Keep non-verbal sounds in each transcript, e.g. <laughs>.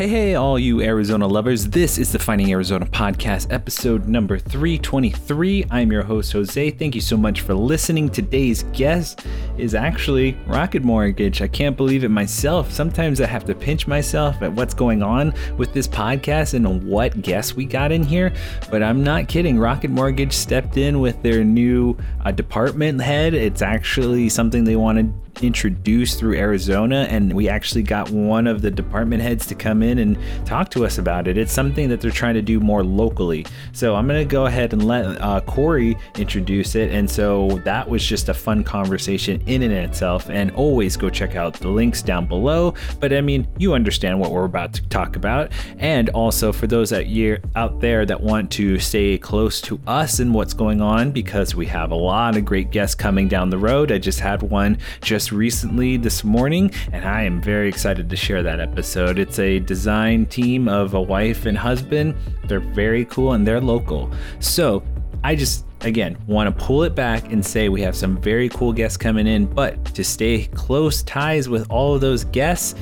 Hey, hey, all you Arizona lovers. This is the Finding Arizona podcast, episode number 323. I'm your host, Jose. Thank you so much for listening. Today's guest is actually Rocket Mortgage. I can't believe it myself. Sometimes I have to pinch myself at what's going on with this podcast and what guests we got in here, but I'm not kidding. Rocket Mortgage stepped in with their new uh, department head. It's actually something they wanted introduced through Arizona, and we actually got one of the department heads to come in and talk to us about it. It's something that they're trying to do more locally. So I'm going to go ahead and let uh, Corey introduce it. And so that was just a fun conversation in and itself. And always go check out the links down below. But I mean, you understand what we're about to talk about. And also for those out, year, out there that want to stay close to us and what's going on, because we have a lot of great guests coming down the road. I just had one just recently this morning, and I am very excited to share that episode. It's a design team of a wife and husband. They're very cool and they're local. So I just again want to pull it back and say we have some very cool guests coming in, but to stay close ties with all of those guests,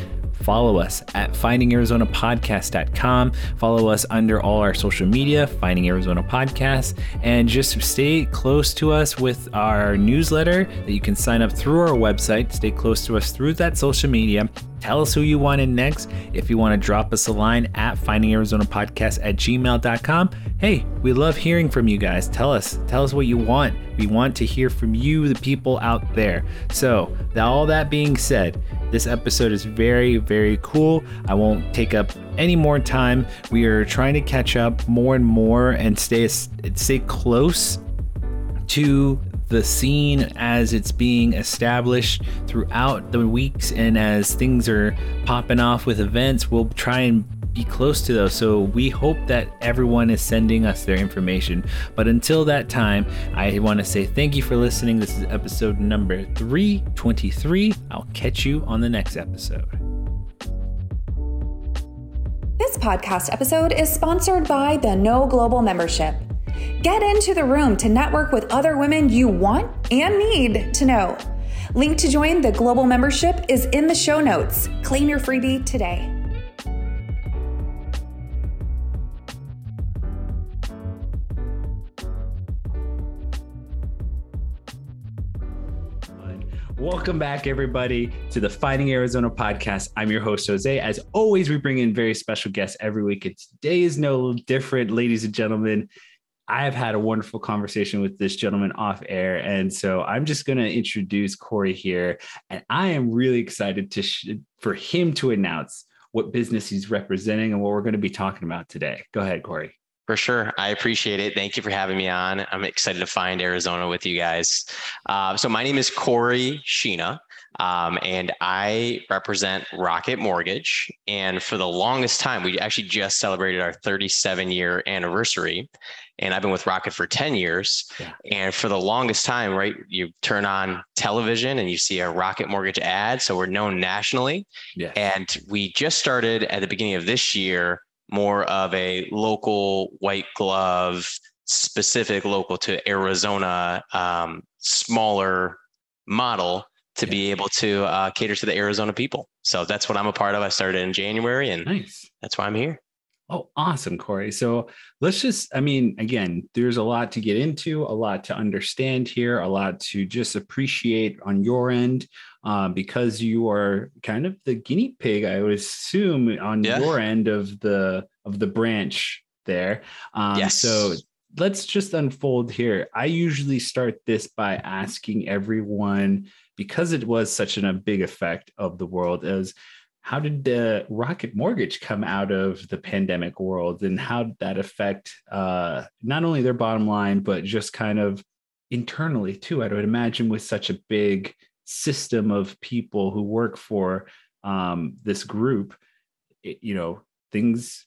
follow us at findingarizonapodcast.com. Follow us under all our social media, Finding Arizona Podcast, and just stay close to us with our newsletter that you can sign up through our website. Stay close to us through that social media. Tell us who you want in next. If you want to drop us a line at findingarizonapodcast at gmail.com. Hey, we love hearing from you guys. Tell us, tell us what you want. We want to hear from you, the people out there. So, all that being said, this episode is very, very cool. I won't take up any more time. We are trying to catch up more and more and stay stay close to the scene as it's being established throughout the weeks and as things are popping off with events we'll try and be close to those. So we hope that everyone is sending us their information. But until that time i want to say thank you for listening. This is episode number 323 i'll catch you on the next episode. This podcast episode is sponsored by the No Global Membership. Get into the room to network with other women you want and need to know. Link to join the global membership is in the show notes. Claim your freebie today. Welcome back, everybody, to the Finding Arizona podcast. I'm your host, Jose. As always, we bring in very special guests every week, and today is no different, ladies and gentlemen. I have had a wonderful conversation with this gentleman off air. And so I'm just going to introduce Corey here. And I am really excited to sh- for him to announce what business he's representing and what we're going to be talking about today. Go ahead, Corey. For sure. I appreciate it. Thank you for having me on. I'm excited to find Arizona with you guys. Uh, so, my name is Corey Sheena, um, and I represent Rocket Mortgage. And for the longest time, we actually just celebrated our 37 year anniversary and I've been with Rocket for 10 years. Yeah. And for the longest time, right, you turn on television and you see a Rocket Mortgage ad. So we're known nationally. Yes. And we just started at the beginning of this year more of a local white glove, specific local to Arizona, um, smaller model to yeah. be able to uh, cater to the Arizona people. So that's what I'm a part of. I started in January and nice. that's why I'm here. Oh, awesome, Corey. So let's just, I mean, again, there's a lot to get into, a lot to understand here, a lot to just appreciate on your end uh, because you are kind of the guinea pig, I would assume, on yeah. your end of the of the branch there. Um, yes. So let's just unfold here. I usually start this by asking everyone because it was such an, a big effect of the world as how did the rocket mortgage come out of the pandemic world and how did that affect uh, not only their bottom line but just kind of internally too i would imagine with such a big system of people who work for um, this group it, you know things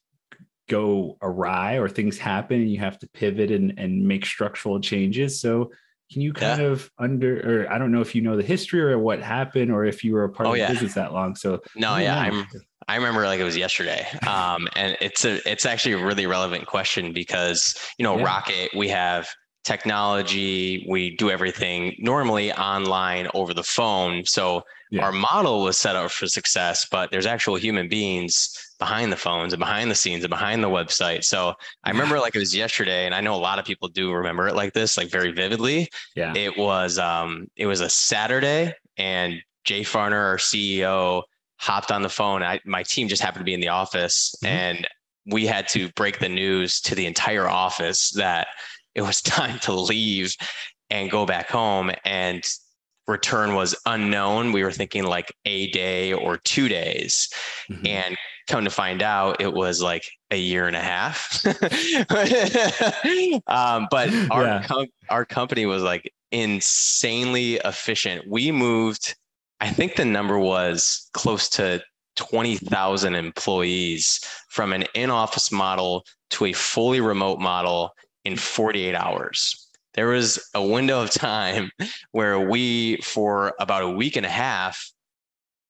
go awry or things happen and you have to pivot and, and make structural changes so can you kind yeah. of under, or I don't know if you know the history or what happened, or if you were a part oh, of the yeah. business that long. So no, yeah, I'm. I remember like it was yesterday, um, and it's a it's actually a really relevant question because you know yeah. Rocket we have technology, we do everything normally online over the phone. So our model was set up for success, but there's actual human beings behind the phones and behind the scenes and behind the website. So I remember like it was yesterday, and I know a lot of people do remember it like this, like very vividly. Yeah. It was um it was a Saturday and Jay Farner, our CEO, hopped on the phone. I, my team just happened to be in the office mm-hmm. and we had to break the news to the entire office that it was <laughs> time to leave and go back home. And return was unknown. We were thinking like a day or two days. Mm-hmm. And come to find out, it was like a year and a half. <laughs> um, but our, yeah. com- our company was like insanely efficient. We moved, I think the number was close to 20,000 employees from an in office model to a fully remote model in 48 hours there was a window of time <laughs> where we for about a week and a half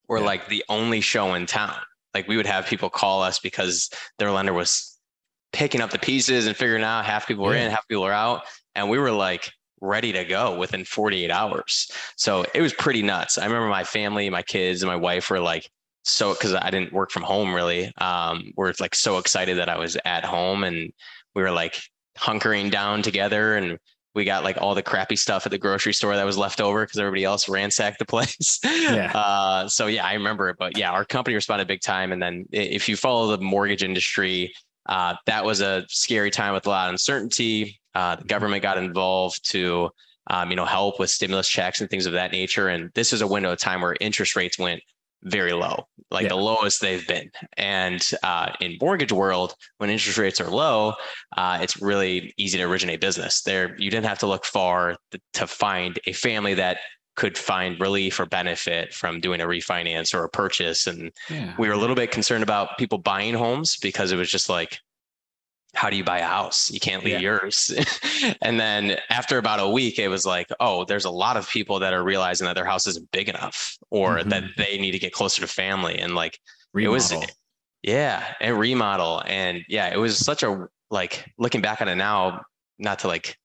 were yeah. like the only show in town like we would have people call us because their lender was picking up the pieces and figuring out half people were yeah. in half people were out. And we were like ready to go within 48 hours. So it was pretty nuts. I remember my family my kids and my wife were like so because i didn't work from home really um, we're like so excited that i was at home. And we were like hunkering down together and we got like all the crappy stuff at the grocery store that was left over because everybody else ransacked the <laughs> place. Yeah. Uh, so yeah, I remember it. But yeah, our company responded big time. And then if you follow the mortgage industry, uh, that was a scary time with a lot of uncertainty. Uh, the mm-hmm. government got involved to um, you know help with stimulus checks and things of that nature. And this is a window of time where interest rates went very low, like yeah. the lowest they've been. And uh, in mortgage world, when interest rates are low, uh, it's really easy to originate business. There, you didn't have to look far to find a family that could find relief or benefit from doing a refinance or a purchase. And yeah. we were a little bit concerned about people buying homes because it was just like how do you buy a house? You can't leave yeah. yours. <laughs> and then after about a week, it was like, oh, there's a lot of people that are realizing that their house isn't big enough or mm-hmm. that they need to get closer to family. And like remodel. it was yeah, and remodel. And yeah, it was such a like looking back on it now, not to like,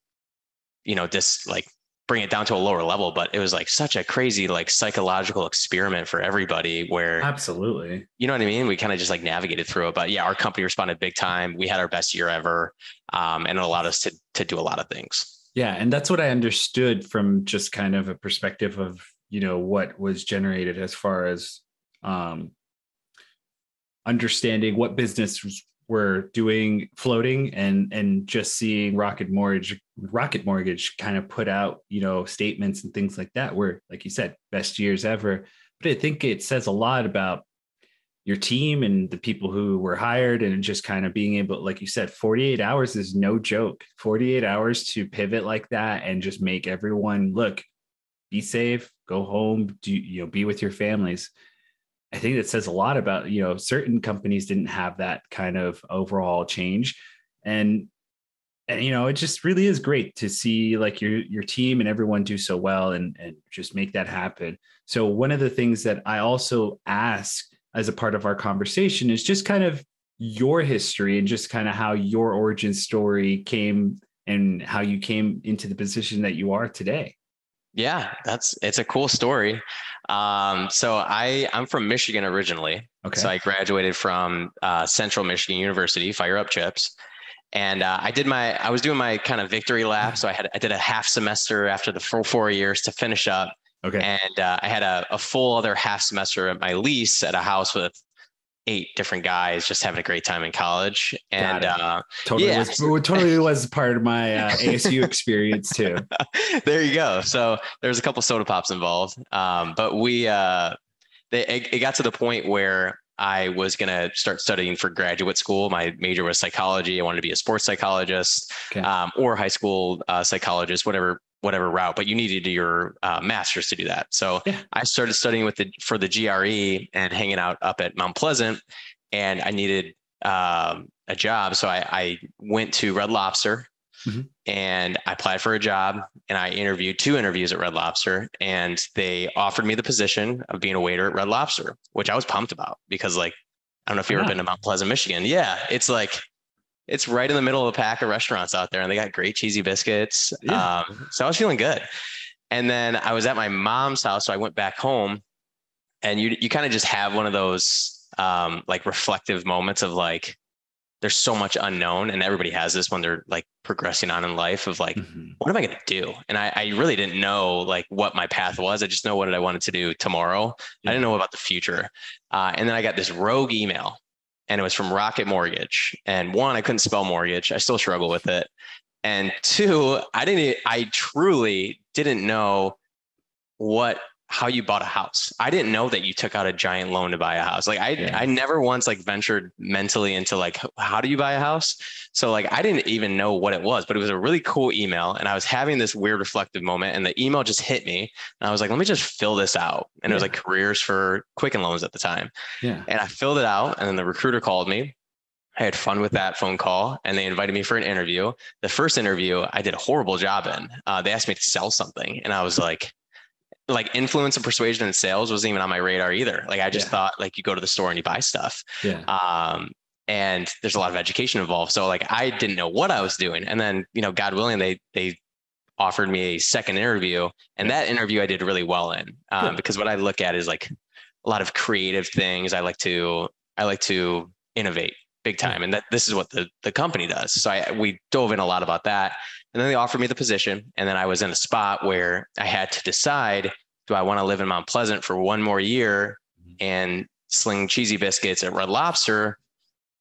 you know, just like bring it down to a lower level but it was like such a crazy like psychological experiment for everybody where absolutely. You know what i mean? We kind of just like navigated through it but yeah our company responded big time. We had our best year ever um, and it allowed us to to do a lot of things. Yeah and that's what i understood from just kind of a perspective of you know what was generated as far as um, understanding what business were doing floating and and just seeing rocket mortgage rocket mortgage kind of put out you know statements and things like that where like you said best years ever. But i think it says a lot about your team and the people who were hired and just kind of being able like you said 48 hours is no joke. 48 hours to pivot like that and just make everyone look be safe go home do you know be with your families I think that says a lot about, you know, certain companies didn't have that kind of overall change. And and you know, it just really is great to see like your your team and everyone do so well and and just make that happen. So one of the things that I also ask as a part of our conversation is just kind of your history and just kind of how your origin story came and how you came into the position that you are today. Yeah, that's it's a cool story. Um, so I I'm from Michigan originally. Okay. So I graduated from uh, Central Michigan University, Fire Up Chips, and uh, I did my I was doing my kind of victory lap. So I had I did a half semester after the full four years to finish up. Okay. And uh, I had a, a full other half semester at my lease at a house with eight different guys just having a great time in college. And uh, totally, yeah. was, totally was part of my uh, <laughs> ASU experience too. <laughs> there you go. So there's a couple soda pops involved. Um, but we, uh, they, it, it got to the point where I was going to start studying for graduate school. My major was psychology. I wanted to be a sports psychologist okay. um, or high school uh, psychologist, whatever whatever route, but you needed your uh, master's to do that. So yeah. I started studying with the for the GRE and hanging out up at Mount Pleasant, and I needed um, a job. So I, I, went to Red Lobster mm-hmm. and I applied for a job, and I interviewed two interviews at Red Lobster, and they offered me the position of being a waiter at Red Lobster, which I was pumped about because like I don't know if you've ever been to Mount Pleasant, Michigan. Yeah, it's like it's right in the middle of a pack of restaurants out there and they got great cheesy biscuits. Yeah. Um, so I was feeling good. And then I was at my mom's house. So I went back home and you, you kind of just have one of those um, like reflective moments of like there's so much unknown and everybody has this when they're like progressing on in life of like mm-hmm. what am i going to do and I, I, really didn't know like what my path was i just know what i wanted to do tomorrow yeah. i didn't know about the future uh, and then i got this rogue email and it was from rocket mortgage. And one i couldn't spell mortgage. I still struggle with it. And two i didn't i truly didn't know what how you bought a house. I didn't know that you took out a giant loan to buy a house. Like I yeah. I never once like ventured mentally into like how do you buy a house? So like I didn't even know what it was, but it was a really cool email and I was having this weird reflective moment and the email just hit me and I was like let me just fill this out. And yeah. it was like careers for Quicken Loans at the time. Yeah. And I filled it out and then the recruiter called me I had fun with that phone call and they invited me for an interview. The first interview I did a horrible job in. Uh, they asked me to sell something and I was like, like influence and persuasion and sales wasn't even on my radar either. Like I just yeah. thought like you go to the store and you buy stuff. Yeah. Um, and there's a lot of education involved. So like I didn't know what I was doing. And then, you know, God willing, they they offered me a second interview. And that interview I did really well in. Um, because what I look at is like a lot of creative things. I like to I like to innovate big time. And that this is what the the company does. So I we dove in a lot about that. And then they offered me the position. And then I was in a spot where I had to decide do I want to live in Mount Pleasant for one more year mm-hmm. and sling cheesy biscuits at Red Lobster? <laughs>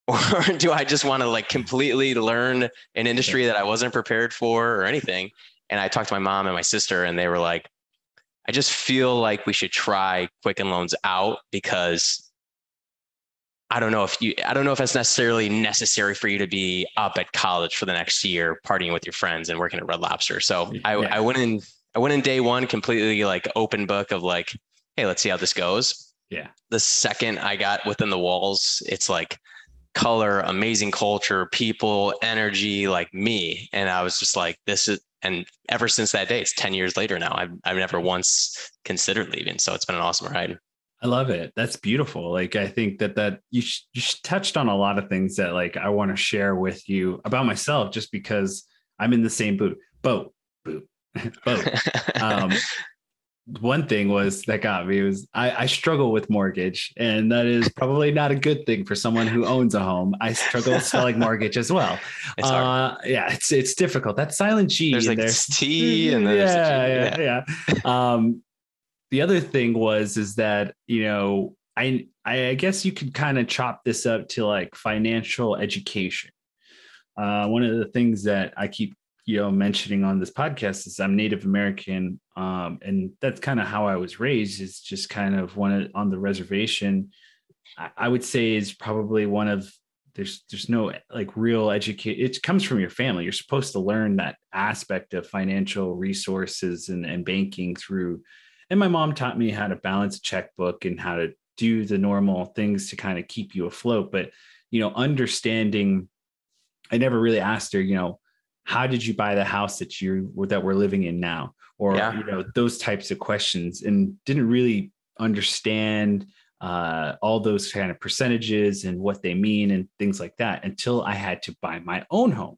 Or do I just want to like completely learn an industry that I wasn't prepared for or anything? And I talked to my mom and my sister, and they were like, I just feel like we should try Quicken Loans out because I don't know if you I don't know if it's necessarily necessary for you to be up at college for the next year partying with your friends and working at Red Lobster. So I, yeah. I went in I went in day one completely like open book of like, hey, let's see how this goes. Yeah. The second I got within the walls, it's like color, amazing culture, people, energy, like me. And I was just like, this is and ever since that day, it's 10 years later now. I've I've never once considered leaving. So it's been an awesome ride. I love it. That's beautiful. Like I think that that you sh- you touched on a lot of things that like I want to share with you about myself, just because I'm in the same boat. Boat, boat, <laughs> boat. um, <laughs> one thing was that got me was I, I, struggle with mortgage, and that is probably not a good thing for someone who owns a home. I struggle with spelling mortgage as well. <laughs> It's uh, yeah, it's it's difficult. That silent G. There's like there's T and there's yeah, yeah, yeah, yeah. Um, the other thing was is that you know I I guess you could kind of chop this up to like financial education. Uh, one of the things that I keep you know mentioning on this podcast is I'm Native American, um, and that's kind of how I was raised. Is just kind of one on the reservation. I, I would say is probably one of there's there's no like real educate it comes from your family you're supposed to learn that aspect of financial resources and, and banking through and my mom taught me how to balance a checkbook and how to do the normal things to kind of keep you afloat but you know understanding i never really asked her you know how did you buy the house that you that we're living in now or yeah. you know those types of questions and didn't really understand uh, all those kind of percentages and what they mean and things like that until I had to buy my own home.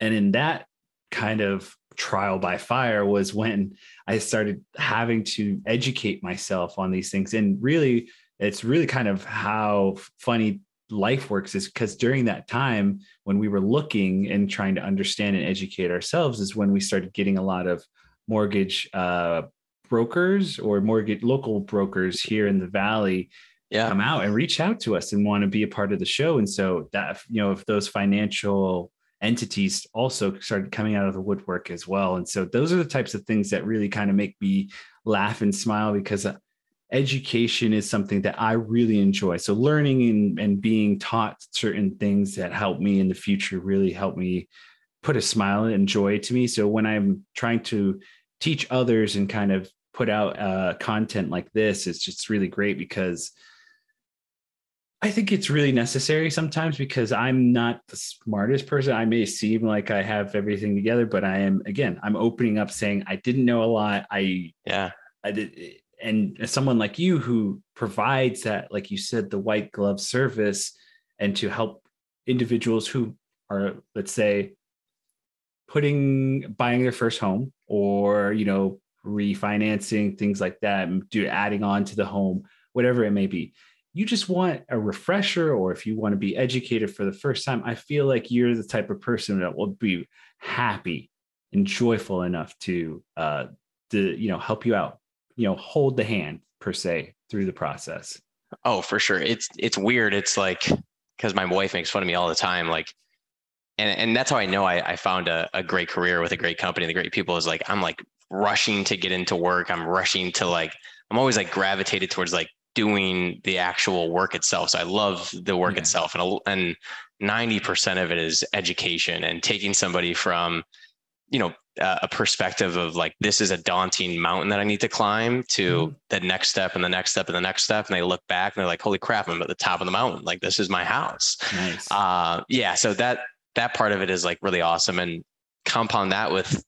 And in that kind of trial by fire was when I started having to educate myself on these things. And really, it's really kind of how funny life works is because during that time when we were looking and trying to understand and educate ourselves is when we started getting a lot of mortgage uh, brokers or mortgage local brokers here in the valley yeah. come out and reach out to us and want to be a part of the show and so that you know if those financial entities also started coming out of the woodwork as well. And so those are the types of things that really kind of make me laugh and smile because uh, education is something that I really enjoy. So learning and, and being taught certain things that help me in the future really help me put a smile and joy to me. So when I'm trying to teach others and kind of put out uh, content like this, it's just really great because I think it's really necessary sometimes because I'm not the smartest person. I may seem like I have everything together, but I am again, I'm opening up saying I didn't know a lot. I yeah, I did and someone like you who provides that, like you said, the white glove service and to help individuals who are, let's say, putting buying their first home or you know, refinancing, things like that, do adding on to the home, whatever it may be you just want a refresher or if you want to be educated for the first time, I feel like you're the type of person that will be happy and joyful enough to uh to you know help you out, you know, hold the hand per se through the process. Oh, for sure. It's it's weird. It's like because my wife makes fun of me all the time, like and and that's how I know I, I found a, a great career with a great company, the great people is like I'm like rushing to get into work. I'm rushing to like I'm always like gravitated towards like doing the actual work itself. So I love the work yeah. itself, and and ninety percent of it is education and taking somebody from, you know, uh, a perspective of like this is a daunting mountain that I need to climb to mm-hmm. the next step and the next step and the next step, and they look back and they're like, "Holy crap, I'm at the top of the mountain! Like this is my house." Nice. Uh, yeah. So that that part of it is like really awesome, and compound that with,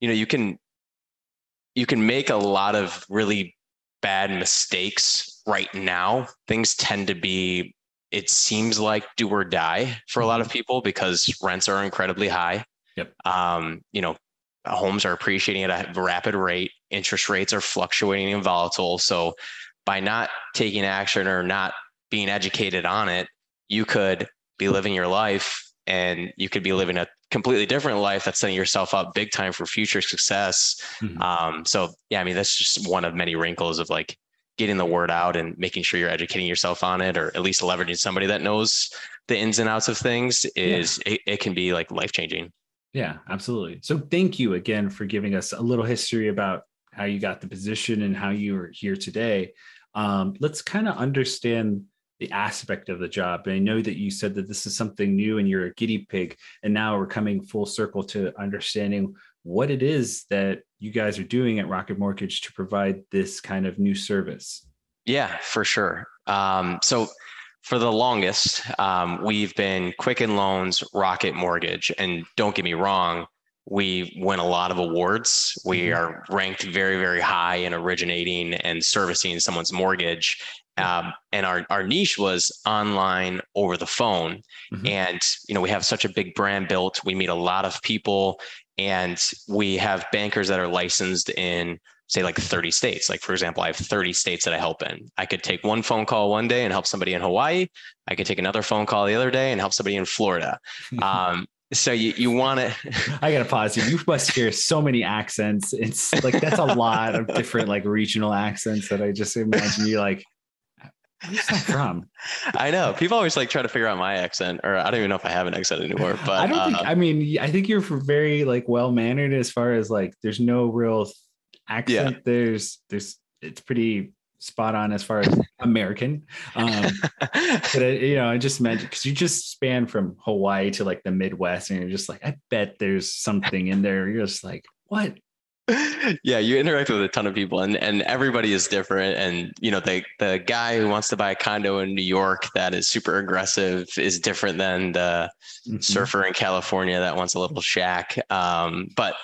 you know, you can you can make a lot of really bad mistakes right now. Things tend to be, it seems like do or die for a lot of mm-hmm. people because rents are incredibly high. Yep. Um, you know, homes are appreciating at a rapid rate. Interest rates are fluctuating and volatile. So by not taking action or not being educated on it, you could be living your life and you could be living a completely different life that's setting yourself up big time for future success. Mm-hmm. Um, so yeah, I mean that's just one of many wrinkles of like getting the word out and making sure you're educating yourself on it, or at least leveraging somebody that knows the ins and outs of things. Is yeah. it, it can be like life changing. Yeah, absolutely. So thank you again for giving us a little history about how you got the position and how you are here today. Um, let's kind of understand the aspect of the job. And I know that you said that this is something new and you're a guinea pig. And now we're coming full circle to understanding what it is that you guys are doing at Rocket Mortgage to provide this kind of new service. Yeah, for sure. Um, so for the longest, um, we've been Quicken Loans, Rocket Mortgage. And don't get me wrong, we win a lot of awards. We mm-hmm. are ranked very, very high in originating and servicing someone's mortgage. Um, and our, our niche was online over the phone. Mm-hmm. And, you know, we have such a big brand built. We meet a lot of people and we have bankers that are licensed in say like 30 states. Like for example, I have 30 states that I help in. I could take one phone call one day and help somebody in Hawaii. I could take another phone call the other day and help somebody in Florida. <laughs> Um, so you, you want to <laughs> i gotta pause here you must hear so many accents it's like that's a lot of different like regional accents that i just imagine you like Where's that from? <laughs> I know people always like try to figure out my accent, or I don't even know if I have an accent anymore. <laughs> But I don't uh, think. I mean, I think you're very like well mannered as far as like there's no real accent. Yeah. There's there's it's pretty spot on as far as American. Um, <laughs> but it, you know, I just meant because you just span from Hawaii to like the Midwest, and you're just like, I bet there's something in there. You're just like, what? Yeah, you interact with a ton of people and, and everybody is different. And you know, the the guy who wants to buy a condo in New York that is super aggressive is different than the mm-hmm. surfer in California that wants a little shack. Um, but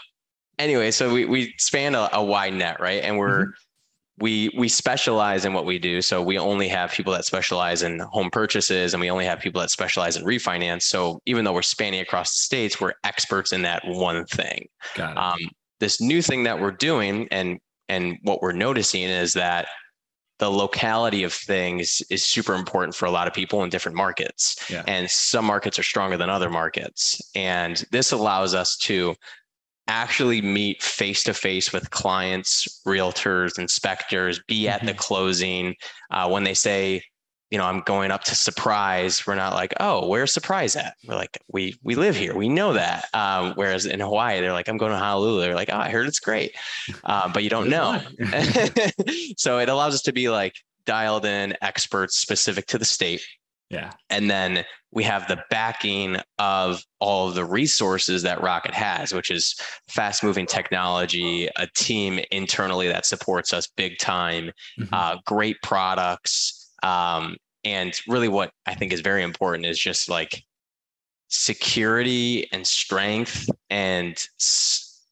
anyway, so we we span a, a wide net, right? And we're mm-hmm. we we specialize in what we do. So we only have people that specialize in home purchases and we only have people that specialize in refinance. So even though we're spanning across the states, we're experts in that one thing. Um, this new thing that we're doing and and what we're noticing is that the locality of things is super important for a lot of people in different markets yeah. and some markets are stronger than other markets and this allows us to actually meet face to face with clients realtors inspectors be at mm-hmm. the closing uh, when they say you know, I'm going up to Surprise. We're not like, oh, where's Surprise at? We're like, we we live here. We know that. Um, whereas in Hawaii, they're like, I'm going to Honolulu. They're like, oh, I heard it's great, um, but you don't know. <laughs> so it allows us to be like dialed in experts specific to the state. Yeah. And then we have the backing of all of the resources that Rocket has, which is fast moving technology, a team internally that supports us big time, mm-hmm. uh, great products. Um, and really, what I think is very important is just like security and strength and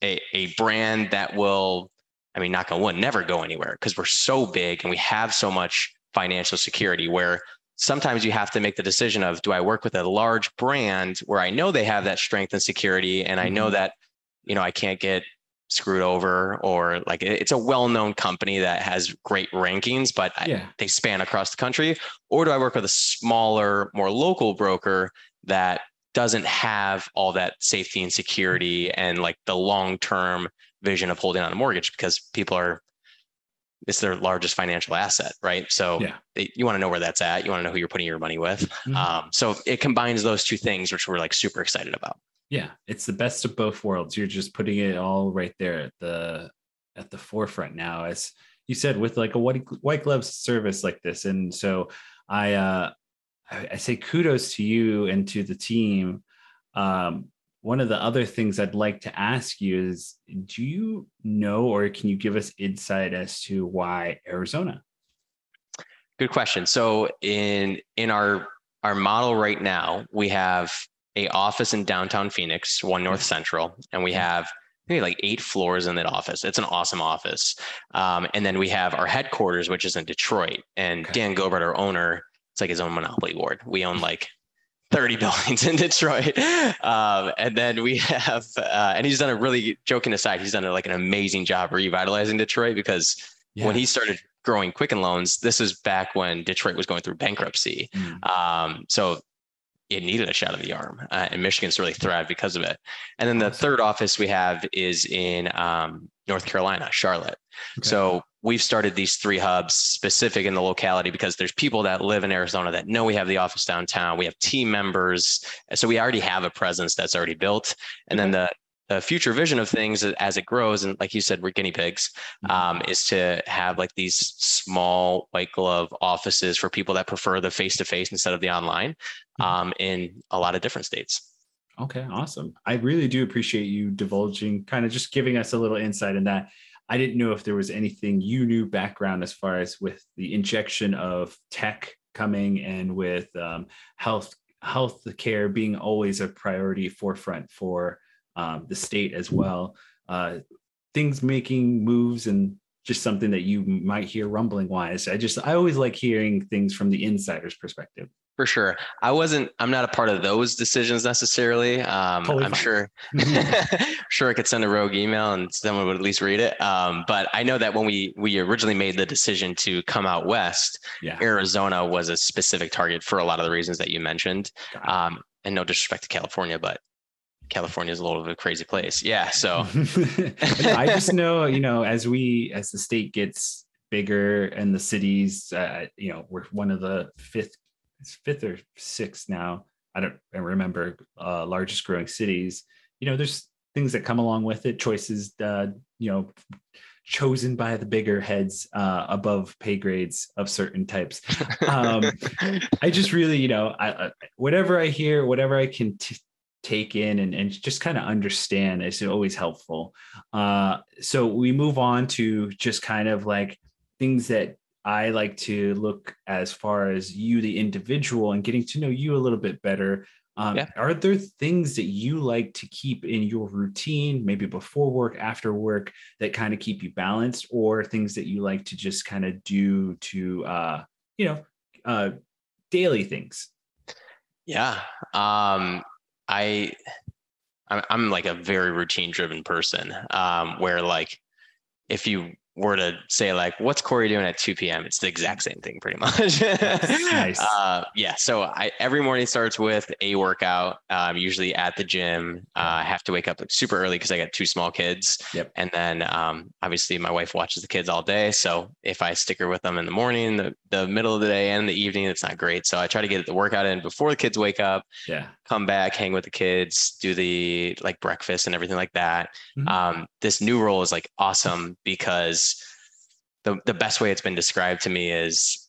a, a brand that will, I mean, not gonna wood, never go anywhere because we're so big and we have so much financial security where sometimes you have to make the decision of do I work with a large brand where I know they have that strength and security and I know mm-hmm. that you know I can't get screwed over or like it's a well-known company that has great rankings but Yeah. I, they span across the country or do i work with a smaller more local broker that doesn't have all that safety and security and like the long-term vision of holding on a mortgage because people are it's their largest financial asset right so Yeah. they, you want to know where that's at you want to know who you're putting your money with Mhm. um, so it combines those two things which we're like super excited about Yeah, it's the best of both worlds. You're just putting it all right there at the at the forefront now, as you said, with like a white white glove service like this. And so I uh I, I say kudos to you and to the team. Um, one of the other things I'd like to ask you is do you know or can you give us insight as to why Arizona? Good question. So in in our our model right now, we have a office in downtown Phoenix, one North Central, and we have maybe like eight floors in that office. It's an awesome office. Um, and then we have our headquarters, which is in Detroit. And Okay. Dan Gilbert, our owner, it's like his own monopoly board. We own <laughs> like 30 <laughs> buildings in Detroit. Um, and then we have, uh, and he's done a really joking aside, he's done a, like an amazing job revitalizing Detroit because when he started growing Quicken Loans, this is back when Detroit was going through bankruptcy. Mm, Um, so it needed a shot of the arm, uh, and Michigan's really thrived because of it. And then the third office we have is in um, North Carolina, Charlotte. Okay. So we've started these three hubs specific in the locality because there's people that live in Arizona that know we have the office downtown. We have team members, so we already have a presence that's already built. And then the the future vision of things as it grows, and like you said, we're guinea pigs, Mhm. um, is to have like these small white glove offices for people that prefer the face to face instead of the online Mhm. um, in a lot of different states. Okay, awesome. I really do appreciate you divulging, kind of just giving us a little insight in that. I didn't know if there was anything you knew background as far as with the injection of tech coming and with um, health health care being always a priority forefront for um, the state as well. Uh, things making moves and just something that you might hear rumbling wise. I just I always like hearing things from the insider's perspective. For sure. I wasn't, I'm not a part of those decisions necessarily. Um, Totally I'm fine. sure, <laughs> <laughs> sure I could send a rogue email and someone would at least read it. Um, but I know that when we, we originally made the decision to come out West, Yeah. Arizona was a specific target for a lot of the reasons that you mentioned. Um, and no disrespect to California, but California is a little bit of a crazy place. Yeah. So <laughs> I just know, you know, as we as the state gets bigger and the cities, uh, you know, we're one of the fifth, fifth or sixth now. I don't I remember uh, largest growing cities. You know, there's things that come along with it, choices, uh, you know, chosen by the bigger heads uh, above pay grades of certain types. Um, I just really, you know, I, I whatever I hear, whatever I can t- take in and, and just kind of understand is always helpful. Uh, so we move on to just kind of like things that I like to look as far as you, the individual, and getting to know you a little bit better. Um, Yeah. Are there things that you like to keep in your routine, maybe before work, after work, that kind of keep you balanced, or things that you like to just kind of do to, uh, you know, uh, daily things? Yeah. Um, I, I'm, like a very routine driven person um, where like, if you were to say like, what's Corey doing at 2 p.m. It's the exact same thing pretty much. Nice. <laughs> Uh, yeah. So I, every morning starts with a workout, um, usually at the gym. Uh, I have to wake up like super early because I got two small kids. Yep. And then um, obviously my wife watches the kids all day. So if I stick her with them in the morning, the, the middle of the day and the evening, it's not great. So I try to get the workout in before the kids wake up, Yeah. come back, hang with the kids, do the like breakfast and everything like that. Mhm. Um, this new role is like awesome because the, the best way it's been described to me is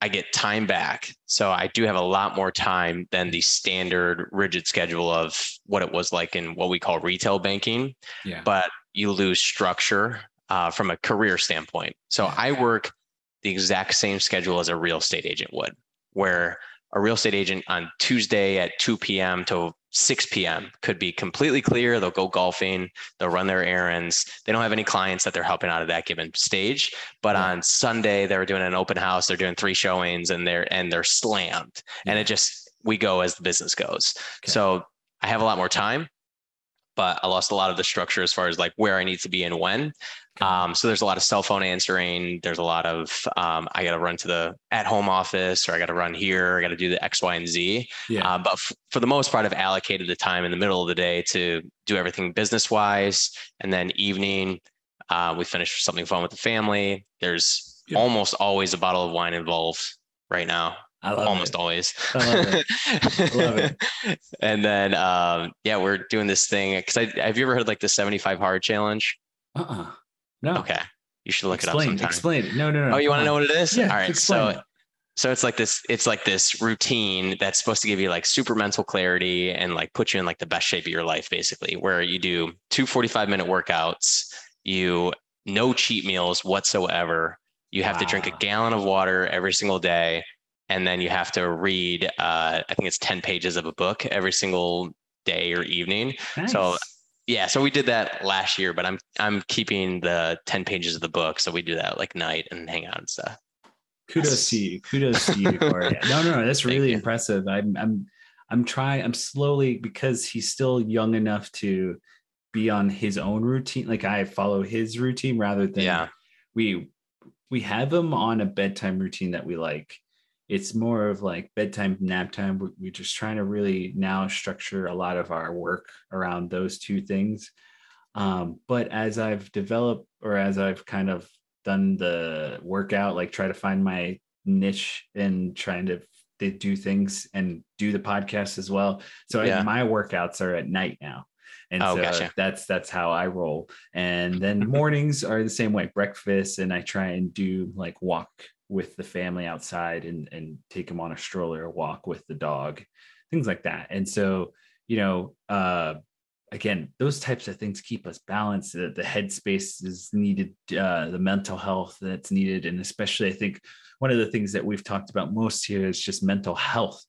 I get time back. So I do have a lot more time than the standard rigid schedule of what it was like in what we call retail banking, Yeah. but you lose structure uh, from a career standpoint. So Yeah. I work the exact same schedule as a real estate agent would, where a real estate agent on Tuesday at 2 p.m. to 6 p.m. could be completely clear. They'll go golfing, they'll run their errands. They don't have any clients that they're helping out at that given stage. But Yeah. on Sunday, they're doing an open house, they're doing three showings and they're and they're slammed. And it just we go as the business goes. Okay. So I have a lot more time. But I lost a lot of the structure as far as like where I need to be and when. Um, so there's a lot of cell phone answering. There's a lot of um, I got to run to the at home office or I got to run here. I got to do the X, Y, and Z. Yeah. Uh, but f- for the most part, I've allocated the time in the middle of the day to do everything business wise, and then evening uh, we finish something fun with the family. There's yeah. almost always a bottle of wine involved right now. I love almost it. always. I love it. I love it. <laughs> and then, um, yeah, we're doing this thing because I have you ever heard like the 75 hard challenge? Uh uh No. Okay. You should look explain, it up sometime. Explain it. No, no, no. Oh, you want to know what it is? Yeah. All right. So, it. so it's like this, it's like this routine that's supposed to give you like super mental clarity and like put you in like the best shape of your life, basically, where you do two 45 minute workouts, you no cheat meals whatsoever. You have wow. to drink a gallon of water every single day and then you have to read uh, i think it's 10 pages of a book every single day or evening. Nice. so yeah so we did that last year but i'm i'm keeping the 10 pages of the book so we do that like night and hang out and stuff. Kudos to you. Kudos to you <laughs> Corey. no no no that's really impressive. I'm i'm i'm trying i'm slowly because he's still young enough to be on his own routine like i follow his routine rather than yeah. we we have him on a bedtime routine that we like it's more of like bedtime nap time we're, we're, just trying to really now structure a lot of our work around those two things um, but as i've developed or as i've kind of done the workout like try to find my niche and trying to, to do things and do the podcast as well so yeah. I, my workouts are at night now and oh, so gotcha. that's that's how I roll. And then <laughs> mornings are the same way, breakfast, and I try and do like walk with the family outside and and take them on a stroller walk with the dog things like that. And so you know uh again those types of things keep us balanced the, the headspace is needed uh, the mental health that's needed. And especially i think one of the things that we've talked about most here is just mental health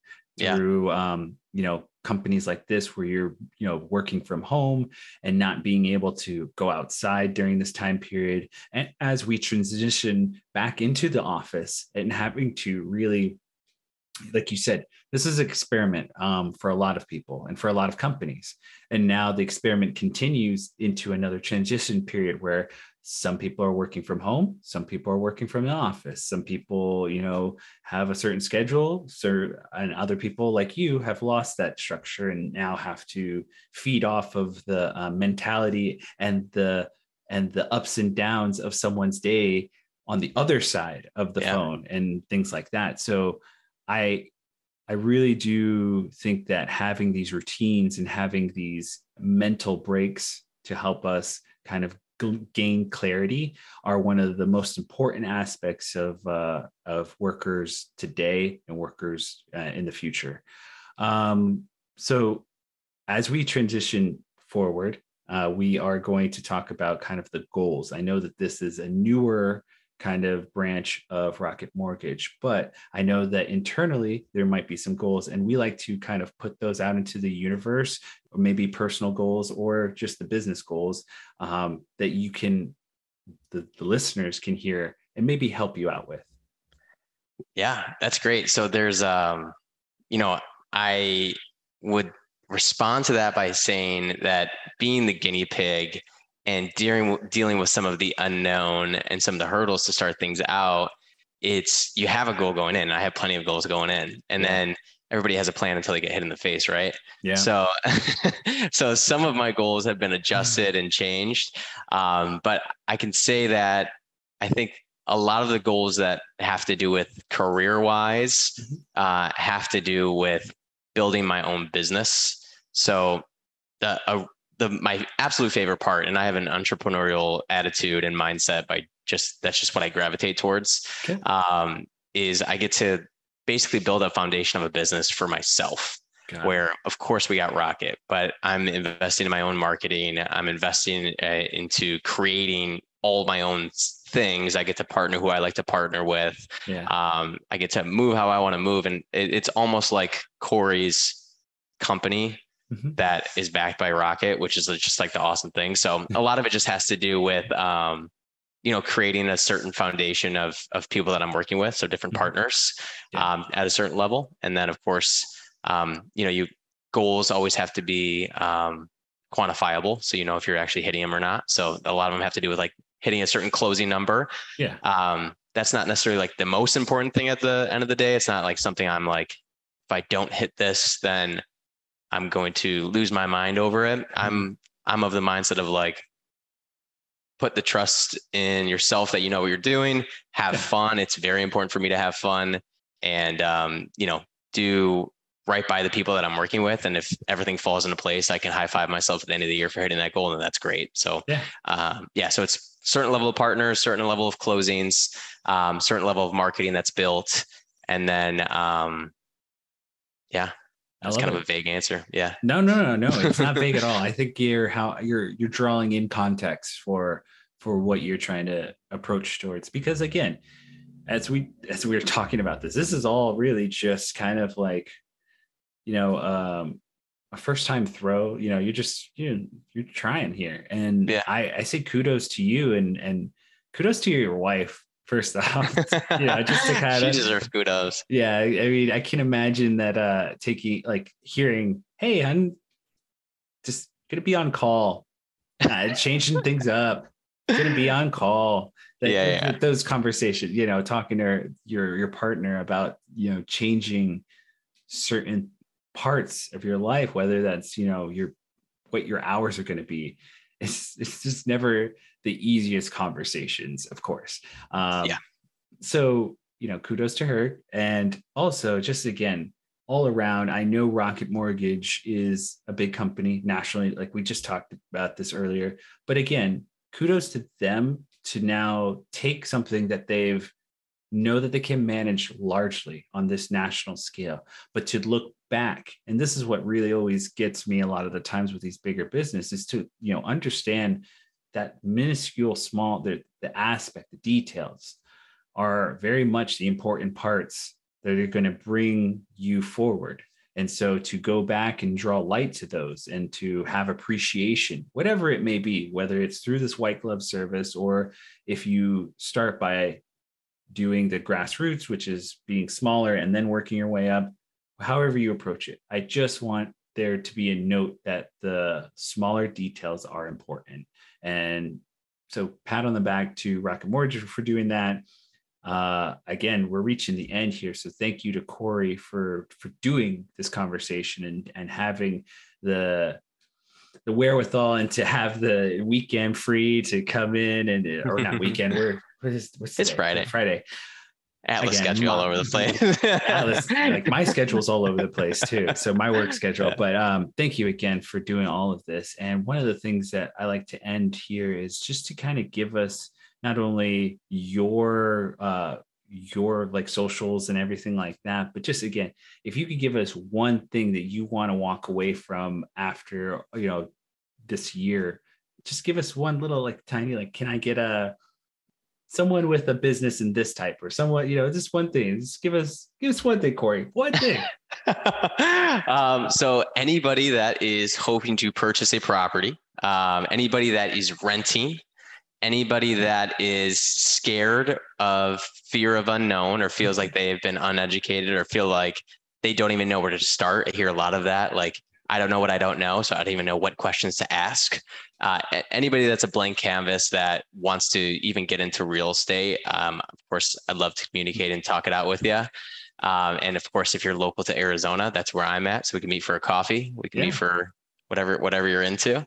through um, you know companies like this where you're you know working from home and not being able to go outside during this time period. And as we transition back into the office and having to really like you said this is an experiment um, for a lot of people and for a lot of companies. And now the experiment continues into another transition period where some people are working from home some people are working from the office some people you know have a certain schedule so and other people like you have lost that structure and now have to feed off of the uh, mentality and the and the ups and downs of someone's day on the other side of the yeah. phone and things like that so i i really do think that having these routines and having these mental breaks to help us kind of gain clarity are one of the most important aspects of uh, of workers today and workers uh, in the future. Um, so, as we transition forward, uh, we are going to talk about kind of the goals. I know that this is a newer kind of branch of Rocket Mortgage. But I know that internally there might be some goals, and we like to kind of put those out into the universe, or maybe personal goals or just the business goals um, that you can, the, the listeners can hear and maybe help you out with. Yeah, that's great. So there's, um, you know, I would respond to that by saying that being the guinea pig and dealing dealing with some of the unknown and some of the hurdles to start things out it's you have a goal going in. I have plenty of goals going in. And yeah. then everybody has a plan until they get hit in the face right? Yeah. So <laughs> so some of my goals have been adjusted and changed. Um, but i can say that i think a lot of the goals that have to do with career wise mm-hmm. uh, have to do with building my own business. So the, a, the my absolute favorite part, and I have an entrepreneurial attitude and mindset by just that's just what I gravitate towards. Okay. Um, is I get to basically build a foundation of a business for myself. Got where it. of course we got rocket but i'm investing in my own marketing i'm investing uh, into creating all my own things i get to partner who i like to partner with yeah. um, i get to move how i want to move and it, it's almost like corey's company mm-hmm. that is backed by Rocket, which is just like the awesome thing. So a lot of it just has to do with, um, you know, creating a certain foundation of of people that I'm working with, so different mm-hmm. partners yeah. um, at a certain level, and then of course, um, you know, you goals always have to be um, quantifiable. So you know if you're actually hitting them or not. So a lot of them have to do with like hitting a certain closing number. Yeah. Um, that's not necessarily like the most important thing at the end of the day. It's not like something I'm like, if I don't hit this, then I'm going to lose my mind over it. Mm-hmm. I'm I'm of the mindset of like put the trust in yourself that you know what you're doing, have fun. It's very important for me to have fun and um, you know, do right by the people that I'm working with. And if everything falls into place, I can high five myself at the end of the year for hitting that goal, and that's great. So yeah, um, yeah. So it's certain level of partners, certain level of closings, um, certain level of marketing that's built, and then um, yeah, that's kind it. of a vague answer. Yeah. No, no, no, no. It's not vague at all. I think you're how you're you're drawing in context for for what you're trying to approach towards because again as we as we were talking about this this is all really just kind of like you know, um, a first time throw, you know, you're just you you're trying here. And yeah. I, I say kudos to you and and kudos to your wife first off. you know, just to kind she of deserves kudos. Yeah. I mean, I can imagine that uh taking like hearing, hey, I'm just gonna be on call, uh, changing <laughs> things up, gonna be on call. That, yeah, yeah. Those conversations, you know, talking to your your partner about, you know, changing certain parts of your life, whether that's, you know, your what your hours are going to be. It's it's just never the easiest conversations, of course. Um, yeah. So, you know, kudos to her. And also, just again, all around, I know Rocket Mortgage is a big company nationally. Like we just talked about this earlier. But again, kudos to them to now take something that they've know that they can manage largely on this national scale, but to look back, and this is what really always gets me a lot of the times with these bigger businesses to you know understand that minuscule small the, the aspect, the details are very much the important parts that are going to bring you forward. And so to go back and draw light to those and to have appreciation, whatever it may be, whether it's through this white glove service or if you start by doing the grassroots, which is being smaller and then working your way up, however you approach it. I just want there to be a note that the smaller details are important. And so, pat on the back to Rocket Mortgage for doing that. Uh, again, we're reaching the end here, so thank you to Corey for for doing this conversation and and having the the wherewithal and to have the weekend free to come in and or not <laughs> weekend. We're what's it's Friday. Friday. Atlas Again, schedule all over the place. <laughs> Atlas, like my schedule's all over the place too. So my work <laughs> schedule. But um, thank you again for doing all of this. And one of the things that I like to end here is just to kind of give us not only your uh your like socials and everything like that, but just again, if you could give us one thing that you want to walk away from after you know this year, just give us one little like tiny like, can I get a someone with a business in this type or someone, you know, just one thing. Just give us give us one thing, Corey. One thing. <laughs> um, so anybody that is hoping to purchase a property, um, anybody that is renting, anybody that is scared of fear of unknown or feels like they've been uneducated or feel like they don't even know where to start. I hear a lot of that. Like I don't know what I don't know, so I don't even know what questions to ask. Uh, anybody that's a blank canvas that wants to even get into real estate, um, of course, I'd love to communicate and talk it out with you. Um, and of course, if you're local to Arizona, that's where I'm at, so we can meet for a coffee. We can yeah. meet for whatever whatever you're into.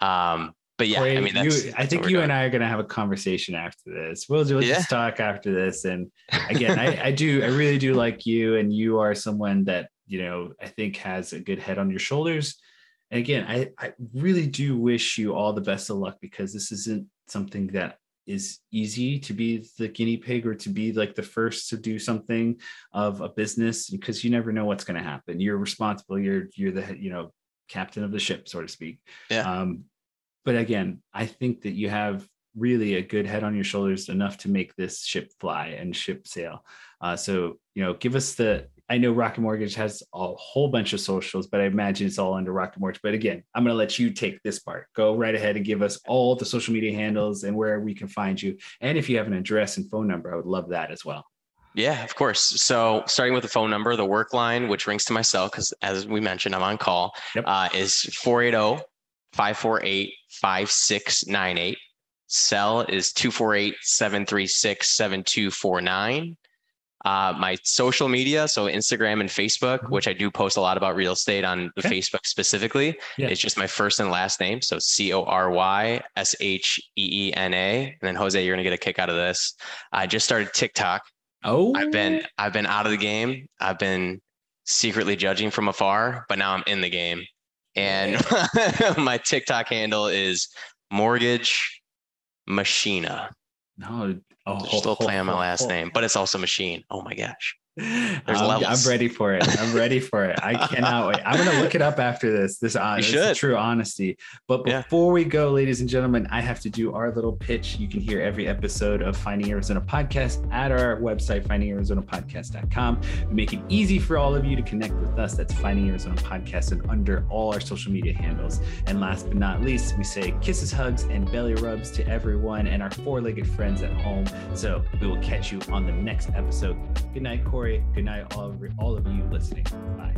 Um, but yeah, Corey, I mean, you, I think you doing. and I are going to have a conversation after this. We'll, we'll yeah. just talk after this. And <laughs> again, I, I do, I really do like you, and you are someone that you know, I think has a good head on your shoulders. And again, I, I really do wish you all the best of luck because this isn't something that is easy to be the guinea pig or to be like the first to do something of a business because you never know what's going to happen. You're responsible. You're you're the you know captain of the ship, so to speak. Yeah. Um, but again, I think that you have really a good head on your shoulders enough to make this ship fly and ship sail. Uh, so you know, give us the I know Rocket Mortgage has a whole bunch of socials, but I imagine it's all under Rocket Mortgage. But again, I'm going to let you take this part. Go right ahead and give us all the social media handles and where we can find you. And if you have an address and phone number, I would love that as well. Yeah, of course. So starting with the phone number, the work line, which rings to my cell, because as we mentioned, I'm on call, yep. uh, is 480 548 5698. Cell is 248 736 7249. Uh, my social media, so Instagram and Facebook, Mhm. which I do post a lot about real estate on the Okay. Facebook specifically. Yeah. It's just my first and last name. So C O R Y S H E E N A. And then Jose, you're gonna get a kick out of this. I just started TikTok. Oh, I've been I've been out of the game. I've been secretly judging from afar, but now I'm in the game. And <laughs> my TikTok handle is mortgage machina. No. Oh, There's still playing my last name, but it's also machine. Oh my gosh. <laughs> Um, I'm, levels. I'm ready for it. I'm ready for it. I <laughs> cannot wait. I'm gonna look it up after this. This uh, is true honesty. But Yeah. before we go, ladies and gentlemen, I have to do our little pitch. You can hear every episode of Finding Arizona Podcast at our website, findingarizonapodcast.com. We make it easy for all of you to connect with us. That's Finding Arizona Podcast and under all our social media handles. And last but not least, we say kisses, hugs, and belly rubs to everyone and our four-legged friends at home. So we will catch you on the next episode. Good night, Corey. Good night, all, all of you listening. Bye.